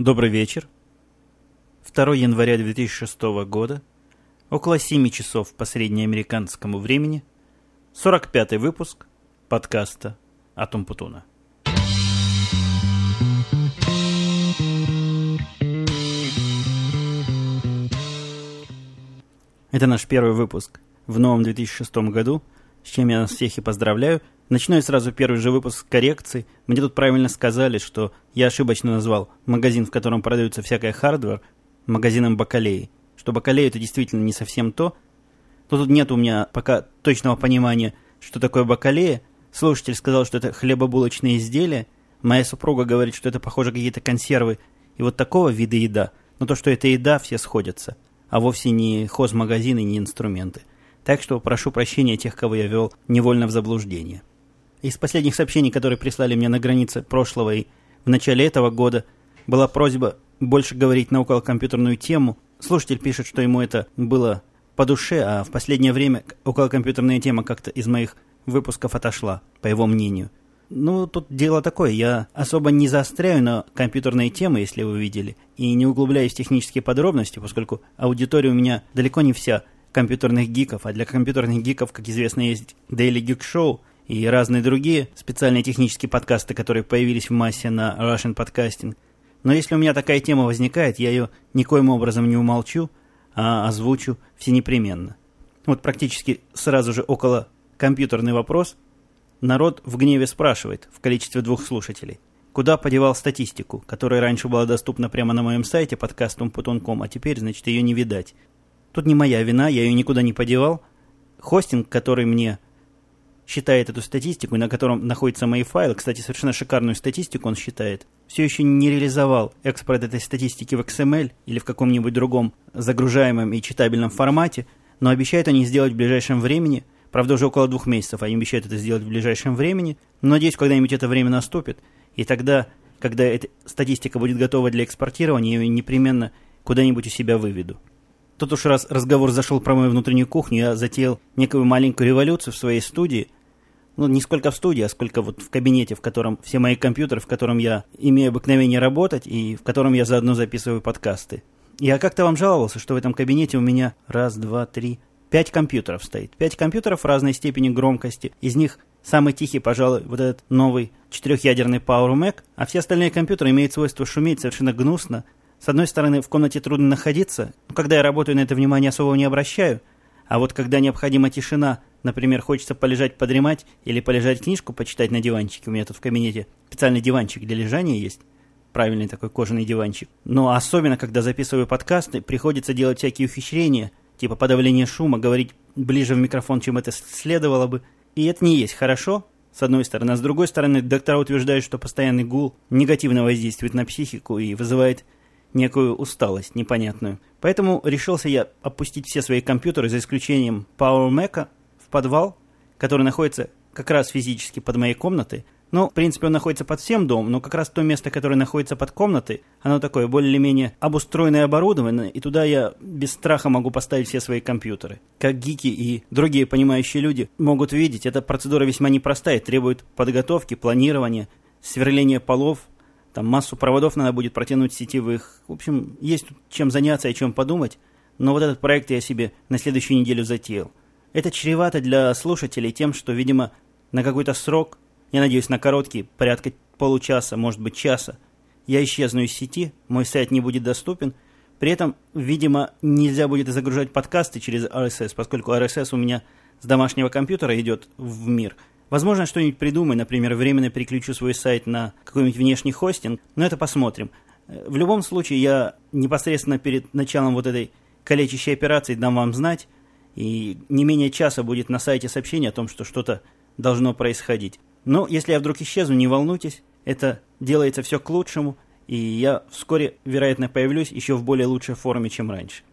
Добрый вечер. 2 января 2006 года, около 7 часов по среднеамериканскому времени, 45 выпуск подкаста «от Умпутуна». Это наш первый выпуск в новом 2006 году, с чем я нас всех и поздравляю. Начну я сразу первый же выпуск с коррекций. Мне тут правильно сказали, что я ошибочно назвал магазин, в котором продается всякая hardware, магазином бакалеи. Что бакалея это действительно не совсем то. Но тут нет у меня пока точного понимания, что такое бакалея. Слушатель сказал, что это хлебобулочные изделия. Моя супруга говорит, что это похоже какие-то консервы и вот такого вида еда. Но то, что это еда, все сходятся. А вовсе не хозмагазины, не инструменты. Так что прошу прощения тех, кого я вел невольно в заблуждение. Из последних сообщений, которые прислали мне на границе прошлого и в начале этого года, была просьба больше говорить на околокомпьютерную тему. Слушатель пишет, что ему это было по душе, а в последнее время околокомпьютерная тема как-то из моих выпусков отошла, по его мнению. Ну, тут дело такое, я особо не заостряю на компьютерные темы, если вы видели, и не углубляюсь в технические подробности, поскольку аудитория у меня далеко не вся компьютерных гиков, а для компьютерных гиков, как известно, есть Daily Geek Show, и разные другие специальные технические подкасты, которые появились в массе на Russian Podcasting. Но если у меня такая тема возникает, я ее никоим образом не умолчу, а озвучу всенепременно. Вот практически сразу же около компьютерный вопрос. Народ в гневе спрашивает в количестве двух слушателей. Куда подевал статистику, которая раньше была доступна прямо на моем сайте подкастом Путунком, а теперь, значит, ее не видать. Тут не моя вина, я ее никуда не подевал. Хостинг, который мне считает эту статистику, на котором находятся мои файлы, кстати, совершенно шикарную статистику он считает, все еще не реализовал экспорт этой статистики в XML или в каком-нибудь другом загружаемом и читабельном формате, но обещает они сделать в ближайшем времени, правда уже около двух месяцев они обещают это сделать в ближайшем времени, но надеюсь, когда-нибудь это время наступит, и тогда, когда эта статистика будет готова для экспортирования, я ее непременно куда-нибудь у себя выведу. Тут уж раз разговор зашел про мою внутреннюю кухню, я затеял некую маленькую революцию в своей студии – ну, не сколько в студии, а сколько вот в кабинете, в котором все мои компьютеры, в котором я имею обыкновение работать и в котором я заодно записываю подкасты. Я как-то вам жаловался, что в этом кабинете у меня раз, два, три, пять компьютеров стоит. Пять компьютеров разной степени громкости. Из них самый тихий, пожалуй, вот этот новый четырехъядерный Power Mac, а все остальные компьютеры имеют свойство шуметь совершенно гнусно. С одной стороны, в комнате трудно находиться, но когда я работаю, на это внимание особо не обращаю, а вот когда необходима тишина – Например, хочется полежать, подремать или полежать книжку, почитать на диванчике. У меня тут в кабинете специальный диванчик для лежания есть. Правильный такой кожаный диванчик. Но особенно, когда записываю подкасты, приходится делать всякие ухищрения, типа подавление шума, говорить ближе в микрофон, чем это следовало бы. И это не есть хорошо, с одной стороны. А с другой стороны, доктора утверждают, что постоянный гул негативно воздействует на психику и вызывает некую усталость непонятную. Поэтому решился я опустить все свои компьютеры, за исключением Power Mac, подвал, который находится как раз физически под моей комнатой. Ну, в принципе, он находится под всем домом, но как раз то место, которое находится под комнатой, оно такое более-менее обустроенное оборудованное, и туда я без страха могу поставить все свои компьютеры. Как гики и другие понимающие люди могут видеть, эта процедура весьма непростая, требует подготовки, планирования, сверления полов, там массу проводов надо будет протянуть сетевых. В общем, есть чем заняться и чем подумать, но вот этот проект я себе на следующую неделю затеял. Это чревато для слушателей тем, что, видимо, на какой-то срок, я надеюсь, на короткий, порядка получаса, может быть, часа, я исчезну из сети, мой сайт не будет доступен. При этом, видимо, нельзя будет загружать подкасты через RSS, поскольку RSS у меня с домашнего компьютера идет в мир. Возможно, что-нибудь придумаю, например, временно переключу свой сайт на какой-нибудь внешний хостинг, но это посмотрим. В любом случае, я непосредственно перед началом вот этой калечащей операции дам вам знать, и не менее часа будет на сайте сообщение о том, что что-то должно происходить. Но если я вдруг исчезну, не волнуйтесь, это делается все к лучшему, и я вскоре, вероятно, появлюсь еще в более лучшей форме, чем раньше.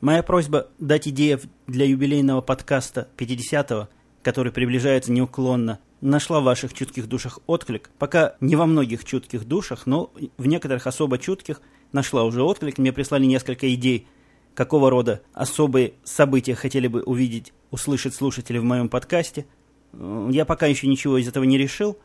Моя просьба дать идеи для юбилейного подкаста 50-го, который приближается неуклонно, нашла в ваших чутких душах отклик. Пока не во многих чутких душах, но в некоторых особо чутких нашла уже отклик. Мне прислали несколько идей какого рода особые события хотели бы увидеть, услышать слушатели в моем подкасте. Я пока еще ничего из этого не решил.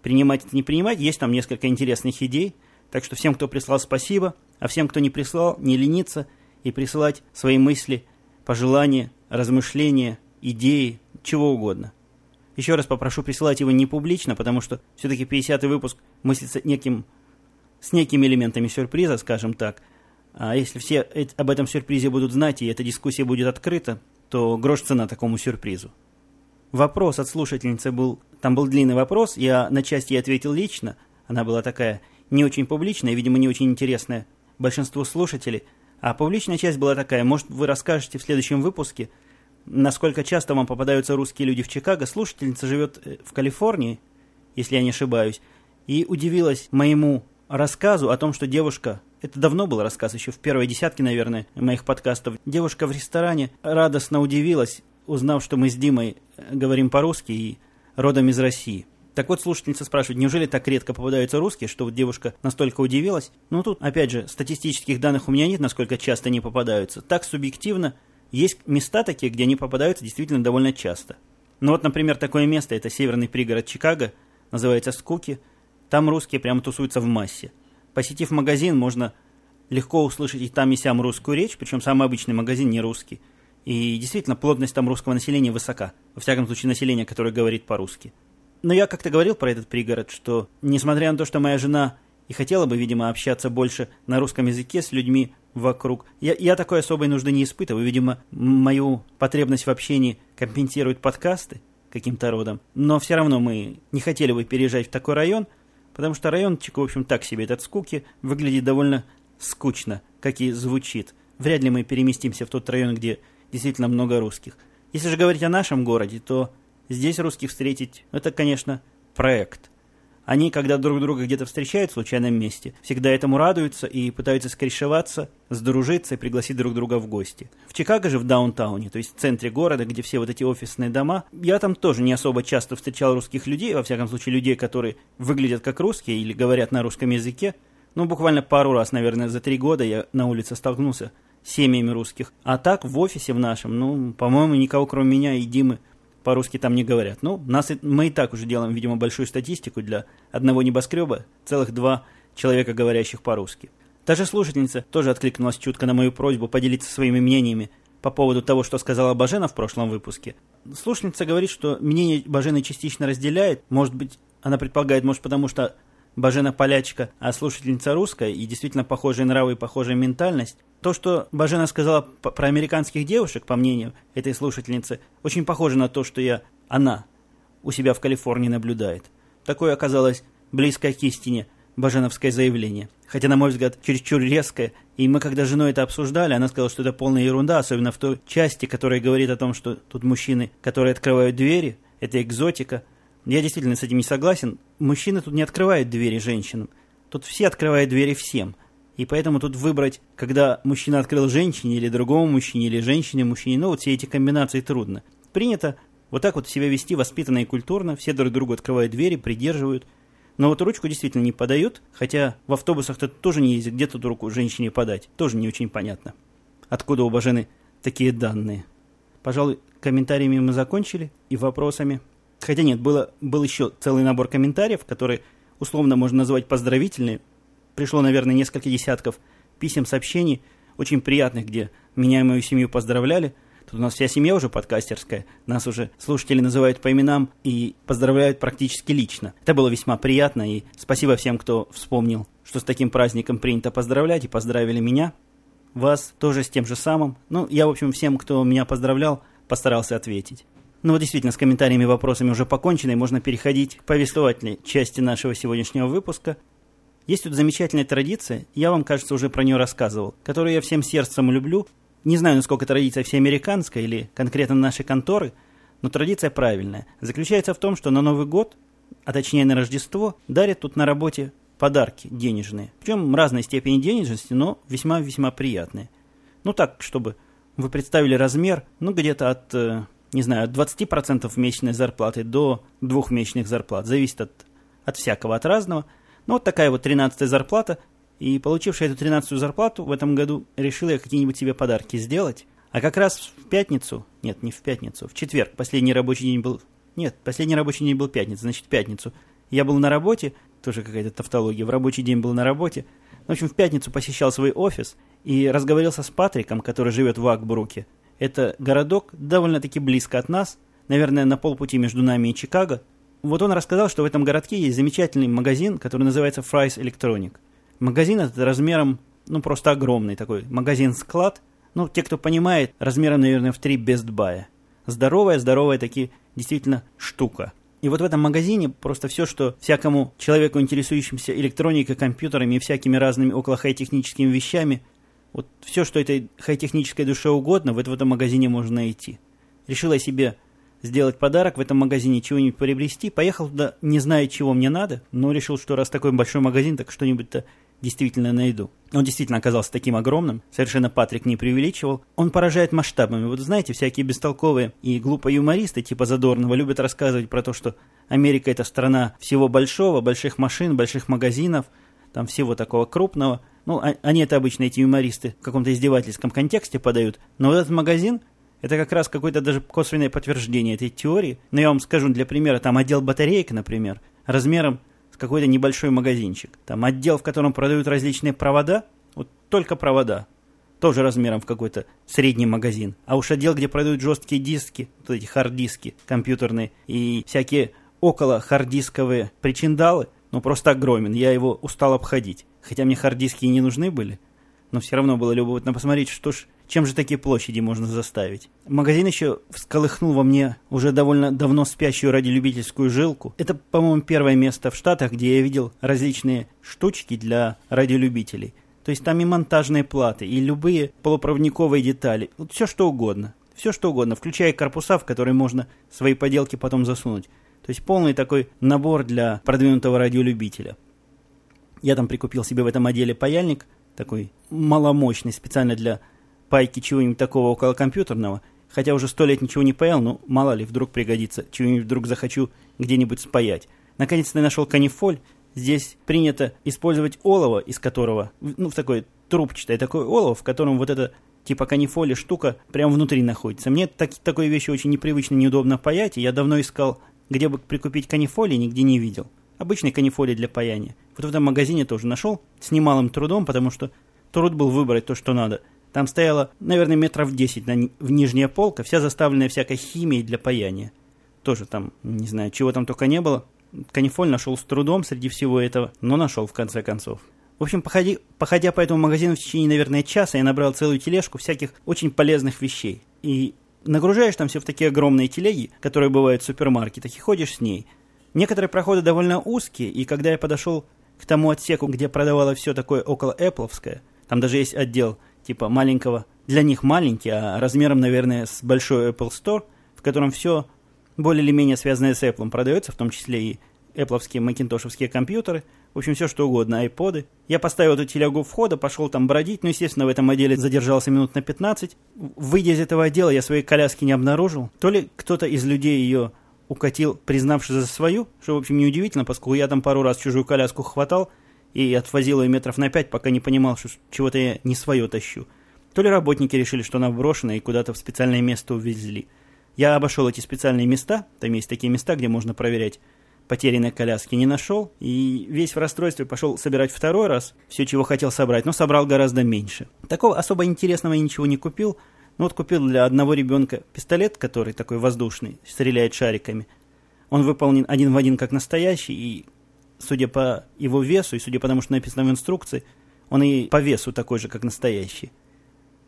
Принимать это не принимать. Есть там несколько интересных идей. Так что всем, кто прислал, спасибо, а всем, кто не прислал, не лениться и присылать свои мысли, пожелания, размышления, идеи, чего угодно. Еще раз попрошу присылать его не публично, потому что все-таки 50-й выпуск мыслится неким, с некими элементами сюрприза, скажем так. А если все об этом сюрпризе будут знать, и эта дискуссия будет открыта, то грош цена такому сюрпризу. Вопрос от слушательницы был, там был длинный вопрос, я на часть ей ответил лично, она была такая не очень публичная, видимо, не очень интересная большинству слушателей, а публичная часть была такая, может, вы расскажете в следующем выпуске, насколько часто вам попадаются русские люди в Чикаго. Слушательница живет э, в Калифорнии, если я не ошибаюсь, и удивилась моему рассказу о том, что девушка, это давно был рассказ, еще в первой десятке, наверное, моих подкастов, девушка в ресторане радостно удивилась, узнав, что мы с Димой э, говорим по-русски и родом из России. Так вот, слушательница спрашивает, неужели так редко попадаются русские, что вот девушка настолько удивилась? Ну, тут, опять же, статистических данных у меня нет, насколько часто они попадаются. Так субъективно есть места такие, где они попадаются действительно довольно часто. Ну вот, например, такое место, это северный пригород Чикаго, называется Скуки. Там русские прямо тусуются в массе. Посетив магазин, можно легко услышать и там, и сям русскую речь, причем самый обычный магазин не русский. И действительно, плотность там русского населения высока. Во всяком случае, население, которое говорит по-русски. Но я как-то говорил про этот пригород, что несмотря на то, что моя жена и хотела бы, видимо, общаться больше на русском языке с людьми вокруг, я, я такой особой нужды не испытываю. Видимо, мою потребность в общении компенсируют подкасты каким-то родом. Но все равно мы не хотели бы переезжать в такой район, потому что райончик, в общем, так себе этот скуки, выглядит довольно скучно, как и звучит. Вряд ли мы переместимся в тот район, где действительно много русских. Если же говорить о нашем городе, то Здесь русских встретить – это, конечно, проект. Они, когда друг друга где-то встречают в случайном месте, всегда этому радуются и пытаются скрешеваться, сдружиться и пригласить друг друга в гости. В Чикаго же, в даунтауне, то есть в центре города, где все вот эти офисные дома, я там тоже не особо часто встречал русских людей, во всяком случае людей, которые выглядят как русские или говорят на русском языке. Ну, буквально пару раз, наверное, за три года я на улице столкнулся с семьями русских. А так в офисе в нашем, ну, по-моему, никого кроме меня и Димы по-русски там не говорят. Ну, нас, мы и так уже делаем, видимо, большую статистику для одного небоскреба, целых два человека, говорящих по-русски. Та же слушательница тоже откликнулась чутко на мою просьбу поделиться своими мнениями по поводу того, что сказала Бажена в прошлом выпуске. Слушательница говорит, что мнение Бажены частично разделяет. Может быть, она предполагает, может, потому что Бажена полячка, а слушательница русская, и действительно похожие нравы и похожая ментальность. То, что Бажена сказала про американских девушек, по мнению этой слушательницы, очень похоже на то, что я, она, у себя в Калифорнии наблюдает. Такое оказалось близкое к истине баженовское заявление. Хотя, на мой взгляд, чересчур резкое. И мы, когда с женой это обсуждали, она сказала, что это полная ерунда, особенно в той части, которая говорит о том, что тут мужчины, которые открывают двери, это экзотика – я действительно с этим не согласен. Мужчины тут не открывают двери женщинам. Тут все открывают двери всем. И поэтому тут выбрать, когда мужчина открыл женщине или другому мужчине, или женщине, мужчине, ну вот все эти комбинации трудно. Принято вот так вот себя вести воспитанно и культурно, все друг другу открывают двери, придерживают. Но вот ручку действительно не подают, хотя в автобусах-то тоже не ездит, где тут руку женщине подать, тоже не очень понятно. Откуда у Бажены такие данные? Пожалуй, комментариями мы закончили и вопросами. Хотя нет, было, был еще целый набор комментариев, которые условно можно назвать поздравительные. Пришло, наверное, несколько десятков писем, сообщений, очень приятных, где меня и мою семью поздравляли. Тут у нас вся семья уже подкастерская, нас уже слушатели называют по именам и поздравляют практически лично. Это было весьма приятно, и спасибо всем, кто вспомнил, что с таким праздником принято поздравлять, и поздравили меня. Вас тоже с тем же самым. Ну, я, в общем, всем, кто меня поздравлял, постарался ответить. Ну вот действительно, с комментариями и вопросами уже покончено, и можно переходить к повествовательной части нашего сегодняшнего выпуска. Есть тут замечательная традиция, я вам, кажется, уже про нее рассказывал, которую я всем сердцем люблю. Не знаю, насколько традиция всеамериканская или конкретно нашей конторы, но традиция правильная. Заключается в том, что на Новый год, а точнее на Рождество, дарят тут на работе подарки денежные. Причем разной степени денежности, но весьма-весьма приятные. Ну так, чтобы вы представили размер, ну где-то от э, не знаю, от 20% месячной зарплаты до двух месячных зарплат. Зависит от, от всякого, от разного. Ну, вот такая вот 13 зарплата. И получившая эту 13 зарплату в этом году решил я какие-нибудь себе подарки сделать. А как раз в пятницу, нет, не в пятницу, в четверг, последний рабочий день был, нет, последний рабочий день был пятница, значит, пятницу. Я был на работе, тоже какая-то тавтология, в рабочий день был на работе. В общем, в пятницу посещал свой офис и разговорился с Патриком, который живет в Акбруке. Это городок довольно-таки близко от нас, наверное, на полпути между нами и Чикаго. Вот он рассказал, что в этом городке есть замечательный магазин, который называется Fry's Electronic. Магазин этот размером, ну, просто огромный такой. Магазин-склад. Ну, те, кто понимает, размером, наверное, в три Best Buy. Здоровая, здоровая таки действительно штука. И вот в этом магазине просто все, что всякому человеку, интересующимся электроникой, компьютерами и всякими разными около хай-техническими вещами, вот все, что этой хай-технической душе угодно, в этом магазине можно найти. Решила себе сделать подарок в этом магазине, чего-нибудь приобрести. Поехал туда, не зная, чего мне надо, но решил, что раз такой большой магазин, так что-нибудь-то действительно найду. Он действительно оказался таким огромным, совершенно Патрик не преувеличивал. Он поражает масштабами. Вот знаете, всякие бестолковые и глупые юмористы типа Задорнова любят рассказывать про то, что Америка это страна всего большого, больших машин, больших магазинов, там всего такого крупного. Ну, а, они это обычно, эти юмористы, в каком-то издевательском контексте подают. Но вот этот магазин, это как раз какое-то даже косвенное подтверждение этой теории. Но я вам скажу для примера, там отдел батареек, например, размером какой-то небольшой магазинчик. Там отдел, в котором продают различные провода, вот только провода, тоже размером в какой-то средний магазин. А уж отдел, где продают жесткие диски, вот эти хард-диски компьютерные и всякие около хард-дисковые причиндалы, ну просто огромен. Я его устал обходить. Хотя мне хард-диски и не нужны были, но все равно было любопытно посмотреть, что ж чем же такие площади можно заставить? Магазин еще всколыхнул во мне уже довольно давно спящую радиолюбительскую жилку. Это, по-моему, первое место в Штатах, где я видел различные штучки для радиолюбителей. То есть там и монтажные платы, и любые полупроводниковые детали. Вот все что угодно. Все что угодно, включая корпуса, в которые можно свои поделки потом засунуть. То есть полный такой набор для продвинутого радиолюбителя. Я там прикупил себе в этом отделе паяльник, такой маломощный, специально для пайки чего-нибудь такого около компьютерного, хотя уже сто лет ничего не паял, но мало ли, вдруг пригодится, чего-нибудь вдруг захочу где-нибудь спаять. Наконец-то я нашел канифоль. Здесь принято использовать олово, из которого, ну, в такое трубчатое такое олово, в котором вот эта типа канифоли штука прямо внутри находится. Мне так, такой вещи очень непривычно, неудобно паять, и я давно искал, где бы прикупить канифоли, нигде не видел. Обычной канифоли для паяния. Вот в этом магазине тоже нашел, с немалым трудом, потому что труд был выбрать то, что надо – там стояла, наверное, метров 10 на, в нижняя полка, вся заставленная всякой химией для паяния. Тоже там, не знаю, чего там только не было. Канифоль нашел с трудом среди всего этого, но нашел в конце концов. В общем, походи, походя по этому магазину в течение, наверное, часа, я набрал целую тележку всяких очень полезных вещей. И нагружаешь там все в такие огромные телеги, которые бывают в супермаркетах, и ходишь с ней. Некоторые проходы довольно узкие, и когда я подошел к тому отсеку, где продавало все такое около Эппловское, там даже есть отдел типа маленького, для них маленький, а размером, наверное, с большой Apple Store, в котором все более или менее связанное с Apple продается, в том числе и Apple'овские макинтошевские компьютеры, в общем, все что угодно, айподы. Я поставил эту телегу входа, пошел там бродить, ну, естественно, в этом отделе задержался минут на 15. Выйдя из этого отдела, я своей коляски не обнаружил. То ли кто-то из людей ее укатил, признавшись за свою, что, в общем, неудивительно, поскольку я там пару раз чужую коляску хватал, и отвозил ее метров на пять, пока не понимал, что чего-то я не свое тащу. То ли работники решили, что она брошена и куда-то в специальное место увезли. Я обошел эти специальные места, там есть такие места, где можно проверять потерянные коляски, не нашел, и весь в расстройстве пошел собирать второй раз все, чего хотел собрать, но собрал гораздо меньше. Такого особо интересного я ничего не купил, но вот купил для одного ребенка пистолет, который такой воздушный, стреляет шариками. Он выполнен один в один как настоящий, и судя по его весу и судя по тому, что написано в инструкции, он и по весу такой же, как настоящий.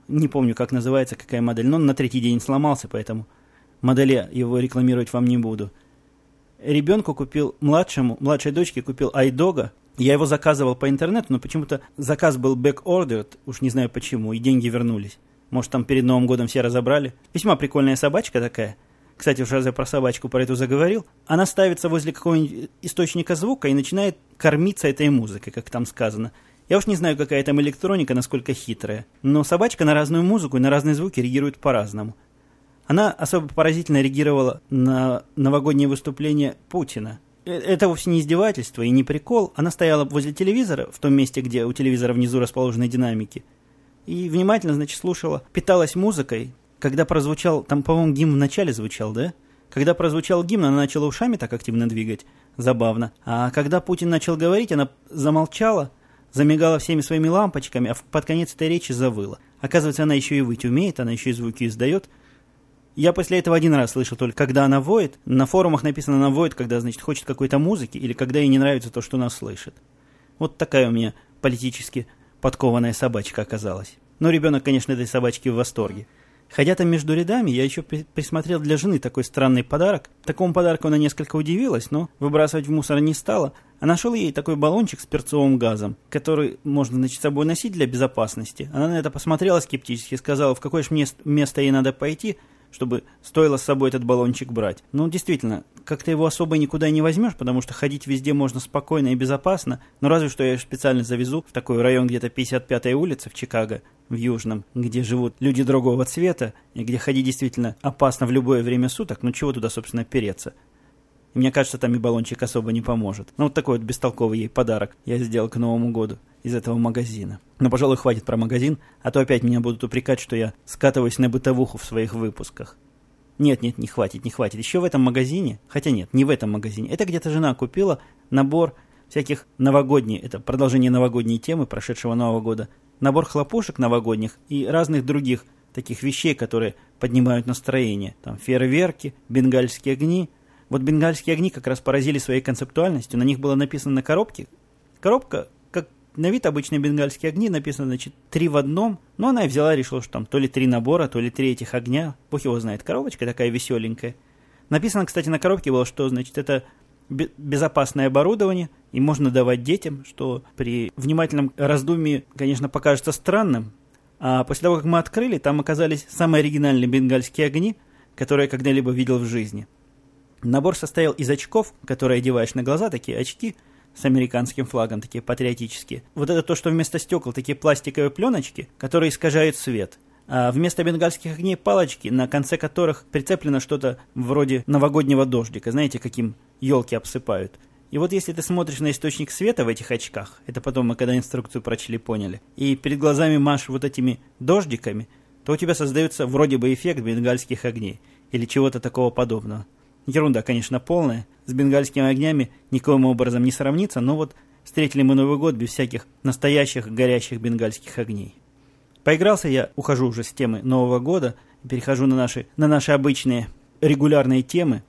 Не помню, как называется, какая модель, но он на третий день сломался, поэтому модели его рекламировать вам не буду. Ребенку купил младшему, младшей дочке купил айдога. Я его заказывал по интернету, но почему-то заказ был back-ordered, уж не знаю почему, и деньги вернулись. Может, там перед Новым годом все разобрали. Весьма прикольная собачка такая – кстати, уж раз я про собачку про эту заговорил, она ставится возле какого-нибудь источника звука и начинает кормиться этой музыкой, как там сказано. Я уж не знаю, какая там электроника, насколько хитрая, но собачка на разную музыку и на разные звуки реагирует по-разному. Она особо поразительно реагировала на новогоднее выступление Путина. Э, это вовсе не издевательство и не прикол. Она стояла возле телевизора, в том месте, где у телевизора внизу расположены динамики, и внимательно, значит, слушала, питалась музыкой, когда прозвучал, там, по-моему, гимн в начале звучал, да? Когда прозвучал гимн, она начала ушами так активно двигать. Забавно. А когда Путин начал говорить, она замолчала, замигала всеми своими лампочками, а под конец этой речи завыла. Оказывается, она еще и выть умеет, она еще и звуки издает. Я после этого один раз слышал только, когда она воет. На форумах написано, она воет, когда, значит, хочет какой-то музыки или когда ей не нравится то, что она слышит. Вот такая у меня политически подкованная собачка оказалась. Но ребенок, конечно, этой собачки в восторге. Ходя там между рядами, я еще присмотрел для жены такой странный подарок. Такому подарку она несколько удивилась, но выбрасывать в мусор не стала. А нашел ей такой баллончик с перцовым газом, который можно, значит, с собой носить для безопасности. Она на это посмотрела скептически, сказала, в какое же место ей надо пойти, чтобы стоило с собой этот баллончик брать. Ну, действительно, как-то его особо никуда не возьмешь, потому что ходить везде можно спокойно и безопасно, но разве что я специально завезу в такой район где-то 55-я улица в Чикаго, в Южном, где живут люди другого цвета, и где ходить действительно опасно в любое время суток, ну чего туда, собственно, переться. И мне кажется, там и баллончик особо не поможет. Ну, вот такой вот бестолковый ей подарок я сделал к Новому году из этого магазина. Но, пожалуй, хватит про магазин, а то опять меня будут упрекать, что я скатываюсь на бытовуху в своих выпусках. Нет, нет, не хватит, не хватит. Еще в этом магазине, хотя нет, не в этом магазине. Это где-то жена купила набор всяких новогодних, это продолжение новогодней темы прошедшего Нового года, набор хлопушек новогодних и разных других таких вещей, которые поднимают настроение. Там фейерверки, бенгальские огни. Вот бенгальские огни как раз поразили своей концептуальностью. На них было написано на коробке. Коробка на вид обычные бенгальские огни, написано, значит, три в одном. Но она и взяла, решила, что там то ли три набора, то ли три этих огня. Бог его знает, коробочка такая веселенькая. Написано, кстати, на коробке было, что, значит, это безопасное оборудование, и можно давать детям, что при внимательном раздумье, конечно, покажется странным. А после того, как мы открыли, там оказались самые оригинальные бенгальские огни, которые я когда-либо видел в жизни. Набор состоял из очков, которые одеваешь на глаза, такие очки – с американским флагом, такие патриотические. Вот это то, что вместо стекол такие пластиковые пленочки, которые искажают свет. А вместо бенгальских огней палочки, на конце которых прицеплено что-то вроде новогоднего дождика. Знаете, каким елки обсыпают. И вот если ты смотришь на источник света в этих очках, это потом мы когда инструкцию прочли поняли, и перед глазами машешь вот этими дождиками, то у тебя создается вроде бы эффект бенгальских огней или чего-то такого подобного. Ерунда, конечно, полная. С бенгальскими огнями никоим образом не сравнится, но вот встретили мы Новый год без всяких настоящих горящих бенгальских огней. Поигрался я, ухожу уже с темы Нового года, перехожу на наши, на наши обычные регулярные темы.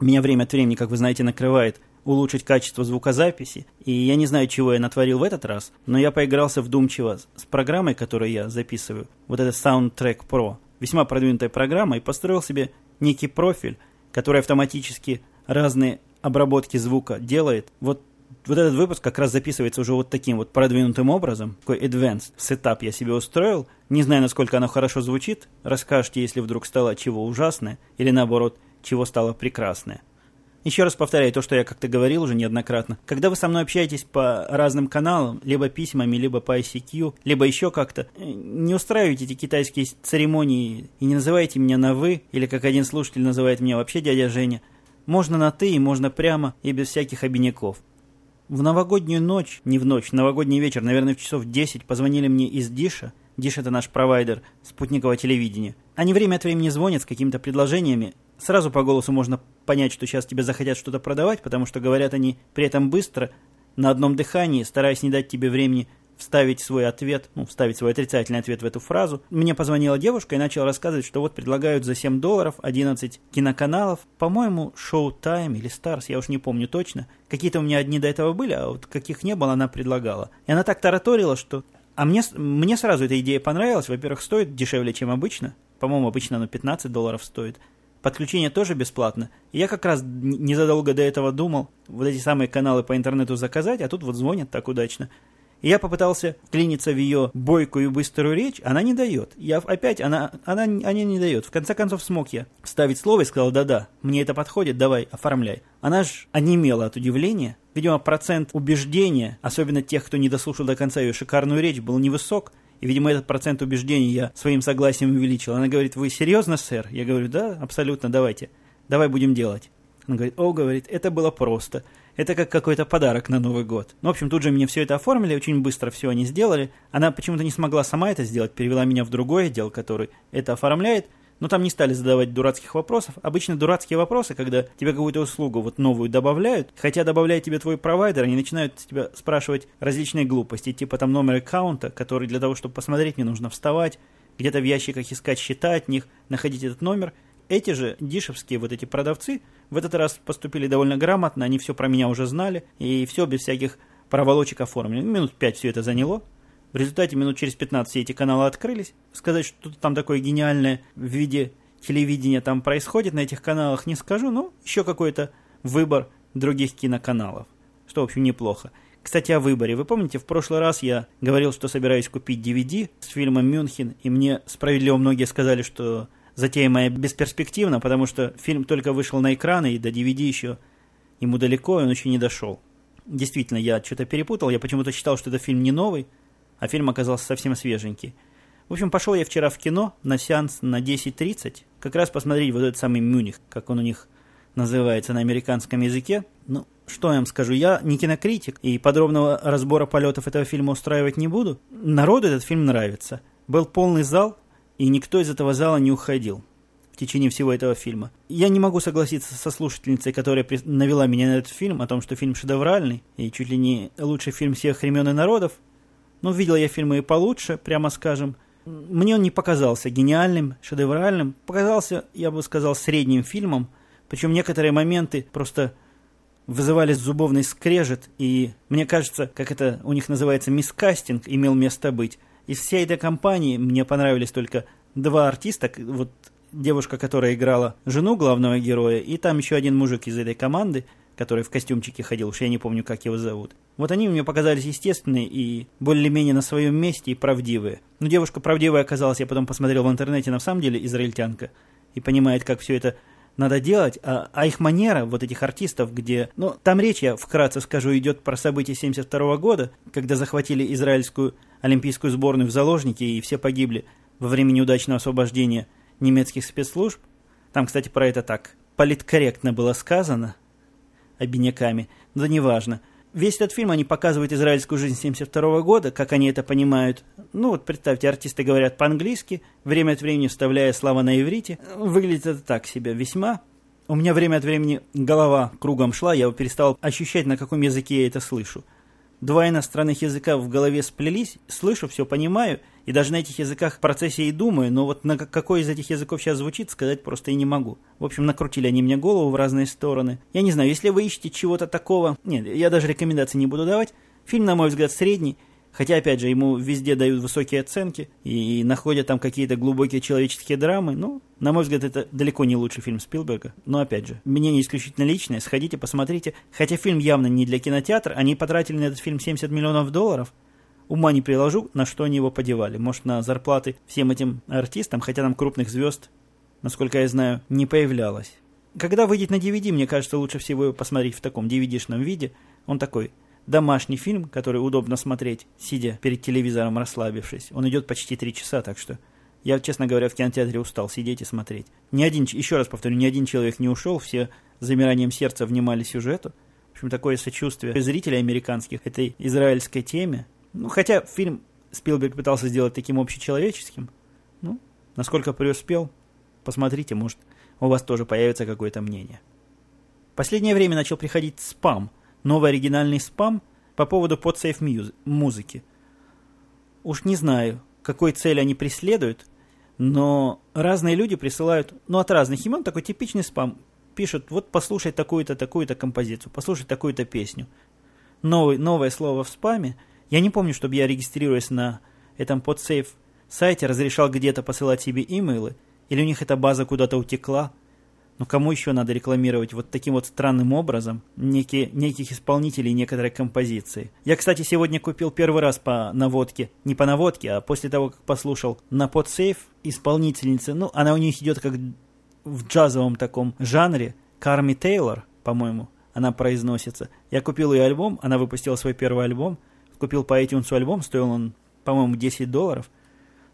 Меня время от времени, как вы знаете, накрывает улучшить качество звукозаписи. И я не знаю, чего я натворил в этот раз, но я поигрался вдумчиво с программой, которую я записываю. Вот это Soundtrack Pro. Весьма продвинутая программа, и построил себе некий профиль, который автоматически разные обработки звука делает. Вот, вот этот выпуск как раз записывается уже вот таким вот продвинутым образом. Такой advanced сетап я себе устроил. Не знаю, насколько оно хорошо звучит. Расскажите, если вдруг стало чего ужасное, или наоборот, чего стало прекрасное. Еще раз повторяю то, что я как-то говорил уже неоднократно. Когда вы со мной общаетесь по разным каналам, либо письмами, либо по ICQ, либо еще как-то, э, не устраивайте эти китайские церемонии и не называйте меня на «вы», или как один слушатель называет меня вообще дядя Женя. Можно на «ты» и можно прямо и без всяких обиняков. В новогоднюю ночь, не в ночь, в новогодний вечер, наверное, в часов 10 позвонили мне из Диша. Диш – это наш провайдер спутникового телевидения. Они время от времени звонят с какими-то предложениями, сразу по голосу можно понять, что сейчас тебе захотят что-то продавать, потому что говорят они при этом быстро, на одном дыхании, стараясь не дать тебе времени вставить свой ответ, ну, вставить свой отрицательный ответ в эту фразу. Мне позвонила девушка и начала рассказывать, что вот предлагают за 7 долларов 11 киноканалов. По-моему, Showtime или Stars, я уж не помню точно. Какие-то у меня одни до этого были, а вот каких не было, она предлагала. И она так тараторила, что... А мне, мне сразу эта идея понравилась. Во-первых, стоит дешевле, чем обычно. По-моему, обычно оно 15 долларов стоит. Подключение тоже бесплатно. И я как раз незадолго до этого думал вот эти самые каналы по интернету заказать, а тут вот звонят так удачно. Я попытался клиниться в ее бойкую и быструю речь, она не дает. Я опять, она, она, она не дает. В конце концов смог я вставить слово и сказал, да-да, мне это подходит, давай, оформляй. Она ж онемела от удивления. Видимо, процент убеждения, особенно тех, кто не дослушал до конца ее шикарную речь, был невысок. И, видимо, этот процент убеждений я своим согласием увеличил. Она говорит, вы серьезно, сэр? Я говорю, да, абсолютно, давайте. Давай будем делать. Она говорит, о, говорит, это было просто. Это как какой-то подарок на Новый год. Ну, в общем, тут же мне все это оформили, очень быстро все они сделали. Она почему-то не смогла сама это сделать, перевела меня в другой отдел, который это оформляет. Но там не стали задавать дурацких вопросов. Обычно дурацкие вопросы, когда тебе какую-то услугу вот новую добавляют, хотя добавляет тебе твой провайдер, они начинают тебя спрашивать различные глупости, типа там номер аккаунта, который для того, чтобы посмотреть, мне нужно вставать, где-то в ящиках искать счета от них, находить этот номер. Эти же дишевские вот эти продавцы в этот раз поступили довольно грамотно, они все про меня уже знали, и все без всяких проволочек оформили. Минут пять все это заняло. В результате минут через 15 эти каналы открылись. Сказать, что там такое гениальное в виде телевидения там происходит на этих каналах, не скажу, но еще какой-то выбор других киноканалов, что, в общем, неплохо. Кстати, о выборе. Вы помните, в прошлый раз я говорил, что собираюсь купить DVD с фильмом «Мюнхен», и мне справедливо многие сказали, что затея моя бесперспективна, потому что фильм только вышел на экраны, и до DVD еще ему далеко, и он еще не дошел. Действительно, я что-то перепутал, я почему-то считал, что это фильм не новый, а фильм оказался совсем свеженький. В общем, пошел я вчера в кино на сеанс на 10.30, как раз посмотреть вот этот самый Мюних, как он у них называется на американском языке. Ну, что я вам скажу, я не кинокритик, и подробного разбора полетов этого фильма устраивать не буду. Народу этот фильм нравится. Был полный зал, и никто из этого зала не уходил в течение всего этого фильма. Я не могу согласиться со слушательницей, которая навела меня на этот фильм, о том, что фильм шедевральный, и чуть ли не лучший фильм всех времен и народов. Ну, видел я фильмы и получше, прямо скажем. Мне он не показался гениальным, шедевральным. Показался, я бы сказал, средним фильмом. Причем некоторые моменты просто вызывали зубовный скрежет. И мне кажется, как это у них называется, мискастинг имел место быть. Из всей этой компании мне понравились только два артиста. Вот девушка, которая играла жену главного героя, и там еще один мужик из этой команды – который в костюмчике ходил, уж я не помню, как его зовут. Вот они мне показались естественные и более-менее на своем месте и правдивые. Но девушка правдивая оказалась, я потом посмотрел в интернете, на самом деле израильтянка, и понимает, как все это надо делать, а, а их манера, вот этих артистов, где... Ну, там речь, я вкратце скажу, идет про события 72 года, когда захватили израильскую олимпийскую сборную в заложники, и все погибли во время неудачного освобождения немецких спецслужб. Там, кстати, про это так политкорректно было сказано, обиняками, но да неважно. Весь этот фильм они показывают израильскую жизнь 72 года, как они это понимают. Ну вот представьте, артисты говорят по-английски, время от времени вставляя слова на иврите. Выглядит это так себе, весьма. У меня время от времени голова кругом шла, я перестал ощущать, на каком языке я это слышу два иностранных языка в голове сплелись, слышу, все понимаю, и даже на этих языках в процессе и думаю, но вот на какой из этих языков сейчас звучит, сказать просто и не могу. В общем, накрутили они мне голову в разные стороны. Я не знаю, если вы ищете чего-то такого... Нет, я даже рекомендаций не буду давать. Фильм, на мой взгляд, средний, Хотя, опять же, ему везде дают высокие оценки и находят там какие-то глубокие человеческие драмы. Ну, на мой взгляд, это далеко не лучший фильм Спилберга. Но, опять же, мнение исключительно личное. Сходите, посмотрите. Хотя фильм явно не для кинотеатра. Они потратили на этот фильм 70 миллионов долларов. Ума не приложу, на что они его подевали. Может, на зарплаты всем этим артистам, хотя там крупных звезд, насколько я знаю, не появлялось. Когда выйдет на DVD, мне кажется, лучше всего его посмотреть в таком DVD-шном виде. Он такой домашний фильм, который удобно смотреть, сидя перед телевизором, расслабившись. Он идет почти три часа, так что я, честно говоря, в кинотеатре устал сидеть и смотреть. Ни один, еще раз повторю, ни один человек не ушел, все замиранием сердца внимали сюжету. В общем, такое сочувствие зрителей американских этой израильской теме. Ну, хотя фильм Спилберг пытался сделать таким общечеловеческим. Ну, насколько преуспел, посмотрите, может, у вас тоже появится какое-то мнение. Последнее время начал приходить спам – новый оригинальный спам по поводу подсейф музыки. Уж не знаю, какой цели они преследуют, но разные люди присылают, ну, от разных имен такой типичный спам. Пишут, вот послушай такую-то, такую-то композицию, послушай такую-то песню. Новый, новое слово в спаме. Я не помню, чтобы я, регистрируясь на этом подсейф сайте, разрешал где-то посылать себе имейлы, или у них эта база куда-то утекла – но кому еще надо рекламировать вот таким вот странным образом некие, неких исполнителей некоторой композиции? Я, кстати, сегодня купил первый раз по наводке, не по наводке, а после того, как послушал на подсейф исполнительницы, ну, она у них идет как в джазовом таком жанре, Карми Тейлор, по-моему, она произносится. Я купил ее альбом, она выпустила свой первый альбом, купил по iTunes альбом, стоил он, по-моему, 10 долларов.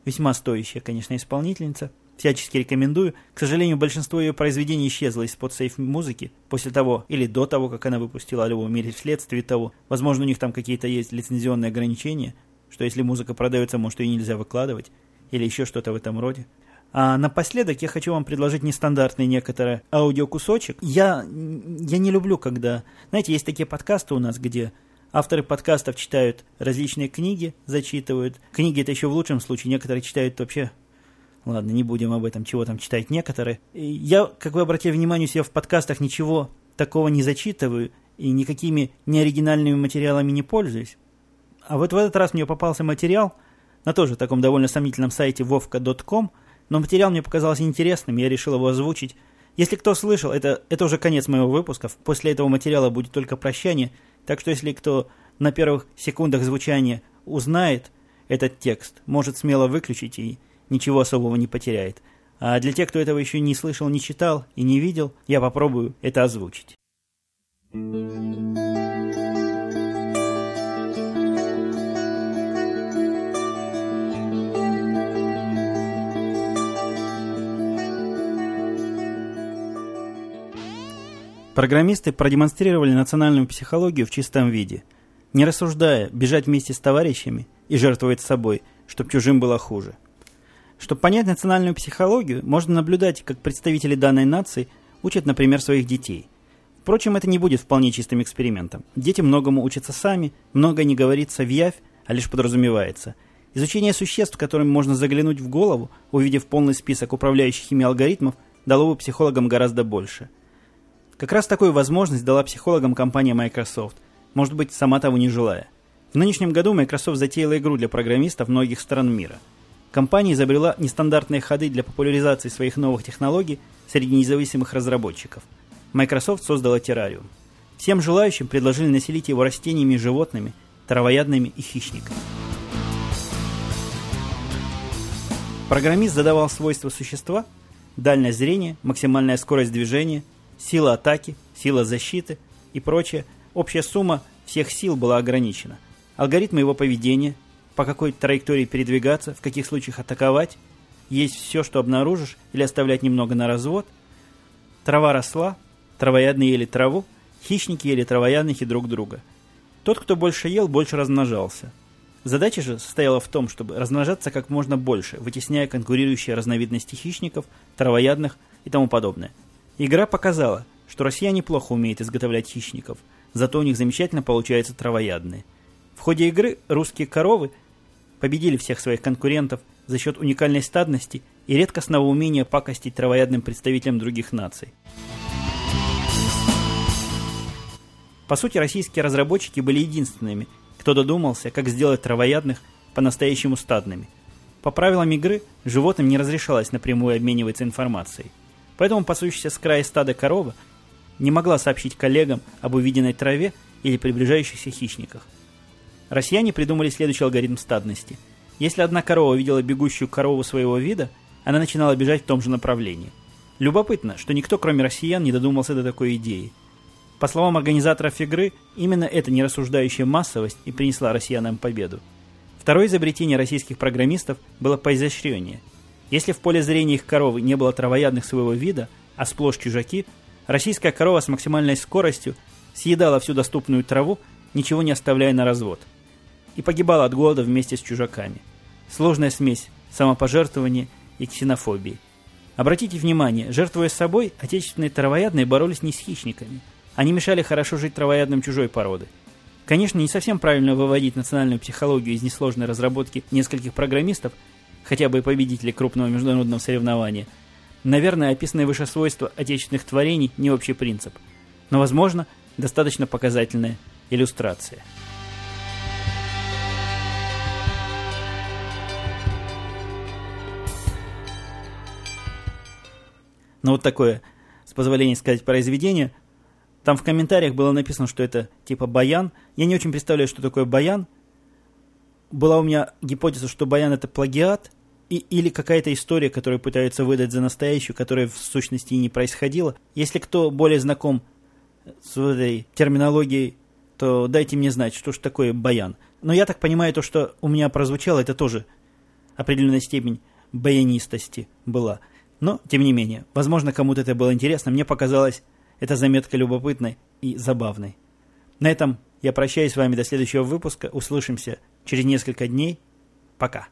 Весьма стоящая, конечно, исполнительница – Всячески рекомендую. К сожалению, большинство ее произведений исчезло из подсейф музыки после того или до того, как она выпустила альбом, или вследствие того. Возможно, у них там какие-то есть лицензионные ограничения, что если музыка продается, может, ее нельзя выкладывать, или еще что-то в этом роде. А напоследок я хочу вам предложить нестандартный некоторый аудиокусочек. Я, я не люблю, когда... Знаете, есть такие подкасты у нас, где авторы подкастов читают различные книги, зачитывают. Книги это еще в лучшем случае, некоторые читают вообще... Ладно, не будем об этом, чего там читают некоторые. Я, как вы обратили внимание, я в подкастах ничего такого не зачитываю и никакими неоригинальными материалами не пользуюсь. А вот в этот раз мне попался материал на тоже таком довольно сомнительном сайте vovka.com – но материал мне показался интересным, я решил его озвучить. Если кто слышал, это, это уже конец моего выпуска. После этого материала будет только прощание. Так что если кто на первых секундах звучания узнает этот текст, может смело выключить и ничего особого не потеряет. А для тех, кто этого еще не слышал, не читал и не видел, я попробую это озвучить. Программисты продемонстрировали национальную психологию в чистом виде. Не рассуждая, бежать вместе с товарищами и жертвовать собой, чтобы чужим было хуже. Чтобы понять национальную психологию, можно наблюдать, как представители данной нации учат, например, своих детей. Впрочем, это не будет вполне чистым экспериментом. Дети многому учатся сами, многое не говорится в явь, а лишь подразумевается. Изучение существ, которым можно заглянуть в голову, увидев полный список управляющих ими алгоритмов, дало бы психологам гораздо больше – как раз такую возможность дала психологам компания Microsoft, может быть, сама того не желая. В нынешнем году Microsoft затеяла игру для программистов многих стран мира. Компания изобрела нестандартные ходы для популяризации своих новых технологий среди независимых разработчиков. Microsoft создала террариум. Всем желающим предложили населить его растениями и животными, травоядными и хищниками. Программист задавал свойства существа, дальнее зрение, максимальная скорость движения – сила атаки, сила защиты и прочее, общая сумма всех сил была ограничена. Алгоритмы его поведения, по какой траектории передвигаться, в каких случаях атаковать, есть все, что обнаружишь, или оставлять немного на развод. Трава росла, травоядные ели траву, хищники ели травоядных и друг друга. Тот, кто больше ел, больше размножался. Задача же состояла в том, чтобы размножаться как можно больше, вытесняя конкурирующие разновидности хищников, травоядных и тому подобное – Игра показала, что Россия неплохо умеет изготовлять хищников, зато у них замечательно получаются травоядные. В ходе игры русские коровы победили всех своих конкурентов за счет уникальной стадности и редкостного умения пакостить травоядным представителям других наций. По сути, российские разработчики были единственными, кто додумался, как сделать травоядных по-настоящему стадными. По правилам игры, животным не разрешалось напрямую обмениваться информацией – Поэтому пасущаяся с края стада корова не могла сообщить коллегам об увиденной траве или приближающихся хищниках. Россияне придумали следующий алгоритм стадности. Если одна корова видела бегущую корову своего вида, она начинала бежать в том же направлении. Любопытно, что никто, кроме россиян, не додумался до такой идеи. По словам организаторов игры, именно эта нерассуждающая массовость и принесла россиянам победу. Второе изобретение российских программистов было поизощрение – если в поле зрения их коровы не было травоядных своего вида, а сплошь чужаки, российская корова с максимальной скоростью съедала всю доступную траву, ничего не оставляя на развод. И погибала от голода вместе с чужаками. Сложная смесь самопожертвования и ксенофобии. Обратите внимание, жертвуя собой, отечественные травоядные боролись не с хищниками. Они мешали хорошо жить травоядным чужой породы. Конечно, не совсем правильно выводить национальную психологию из несложной разработки нескольких программистов, хотя бы и победители крупного международного соревнования. Наверное, описанные выше свойства отечественных творений не общий принцип, но, возможно, достаточно показательная иллюстрация. Ну вот такое, с позволения сказать, произведение. Там в комментариях было написано, что это типа баян. Я не очень представляю, что такое баян, была у меня гипотеза, что Баян это плагиат, и, или какая-то история, которую пытаются выдать за настоящую, которая в сущности и не происходила. Если кто более знаком с этой терминологией, то дайте мне знать, что же такое баян. Но я так понимаю, то, что у меня прозвучало, это тоже определенная степень баянистости была. Но, тем не менее, возможно, кому-то это было интересно. Мне показалась эта заметка любопытной и забавной. На этом я прощаюсь с вами до следующего выпуска. Услышимся через несколько дней. Пока.